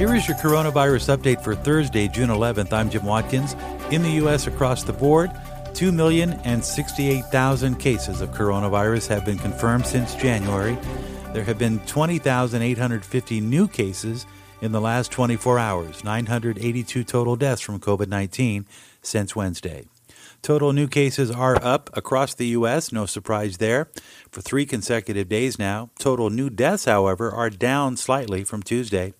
Here is your coronavirus update for Thursday, June 11th. I'm Jim Watkins. In the U.S. across the board, 2,068,000 cases of coronavirus have been confirmed since January. There have been 20,850 new cases in the last 24 hours, 982 total deaths from COVID 19 since Wednesday. Total new cases are up across the U.S., no surprise there, for three consecutive days now. Total new deaths, however, are down slightly from Tuesday.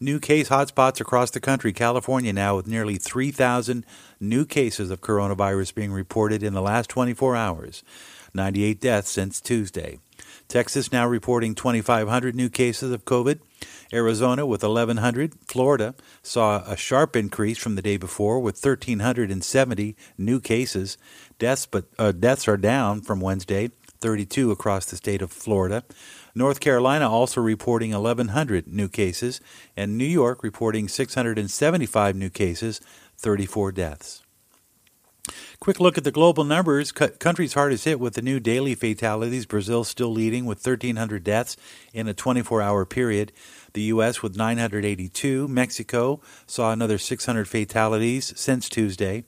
New case hotspots across the country. California now with nearly 3,000 new cases of coronavirus being reported in the last 24 hours. 98 deaths since Tuesday. Texas now reporting 2,500 new cases of COVID. Arizona with 1,100. Florida saw a sharp increase from the day before with 1,370 new cases. Deaths, but uh, deaths are down from Wednesday, 32 across the state of Florida. North Carolina also reporting 1,100 new cases, and New York reporting 675 new cases, 34 deaths. Quick look at the global numbers. Countries hardest hit with the new daily fatalities. Brazil still leading with 1,300 deaths in a 24 hour period. The U.S. with 982. Mexico saw another 600 fatalities since Tuesday.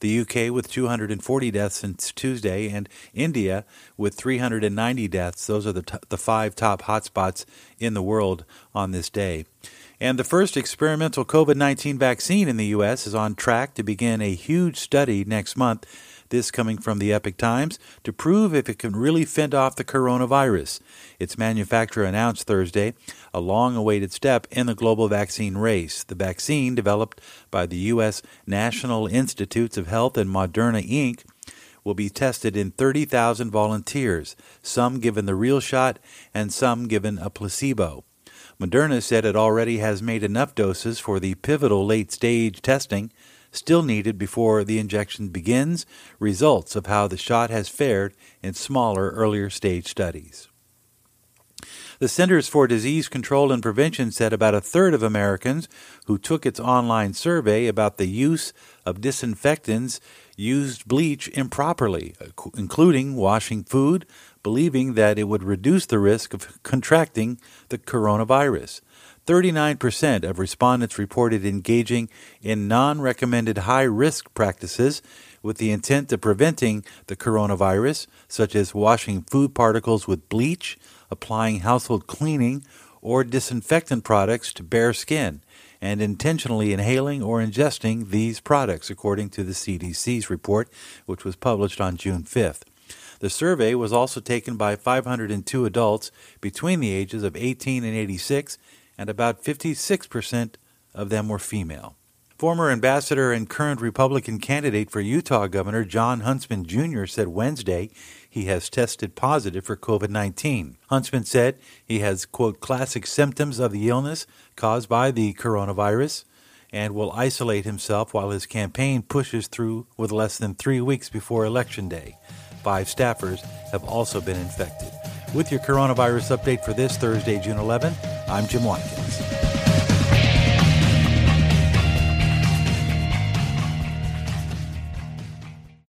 The UK with 240 deaths since Tuesday. And India with 390 deaths. Those are the, t- the five top hotspots in the world on this day. And the first experimental COVID 19 vaccine in the U.S. is on track to begin a huge study next month. This coming from the Epoch Times to prove if it can really fend off the coronavirus. Its manufacturer announced Thursday a long awaited step in the global vaccine race. The vaccine, developed by the U.S. National Institutes of Health and Moderna Inc., will be tested in 30,000 volunteers, some given the real shot and some given a placebo. Moderna said it already has made enough doses for the pivotal late stage testing still needed before the injection begins, results of how the shot has fared in smaller, earlier stage studies. The Centers for Disease Control and Prevention said about a third of Americans who took its online survey about the use of disinfectants used bleach improperly, including washing food, believing that it would reduce the risk of contracting the coronavirus. 39% of respondents reported engaging in non recommended high risk practices with the intent of preventing the coronavirus, such as washing food particles with bleach, applying household cleaning or disinfectant products to bare skin, and intentionally inhaling or ingesting these products, according to the CDC's report, which was published on June 5th. The survey was also taken by 502 adults between the ages of 18 and 86, and about 56% of them were female. Former ambassador and current Republican candidate for Utah Governor Jon Huntsman Jr. said Wednesday he has tested positive for COVID 19. Huntsman said he has, quote, classic symptoms of the illness caused by the coronavirus and will isolate himself while his campaign pushes through with less than three weeks before Election Day. Five staffers have also been infected. With your coronavirus update for this Thursday, June 11, I'm Jim Watkins.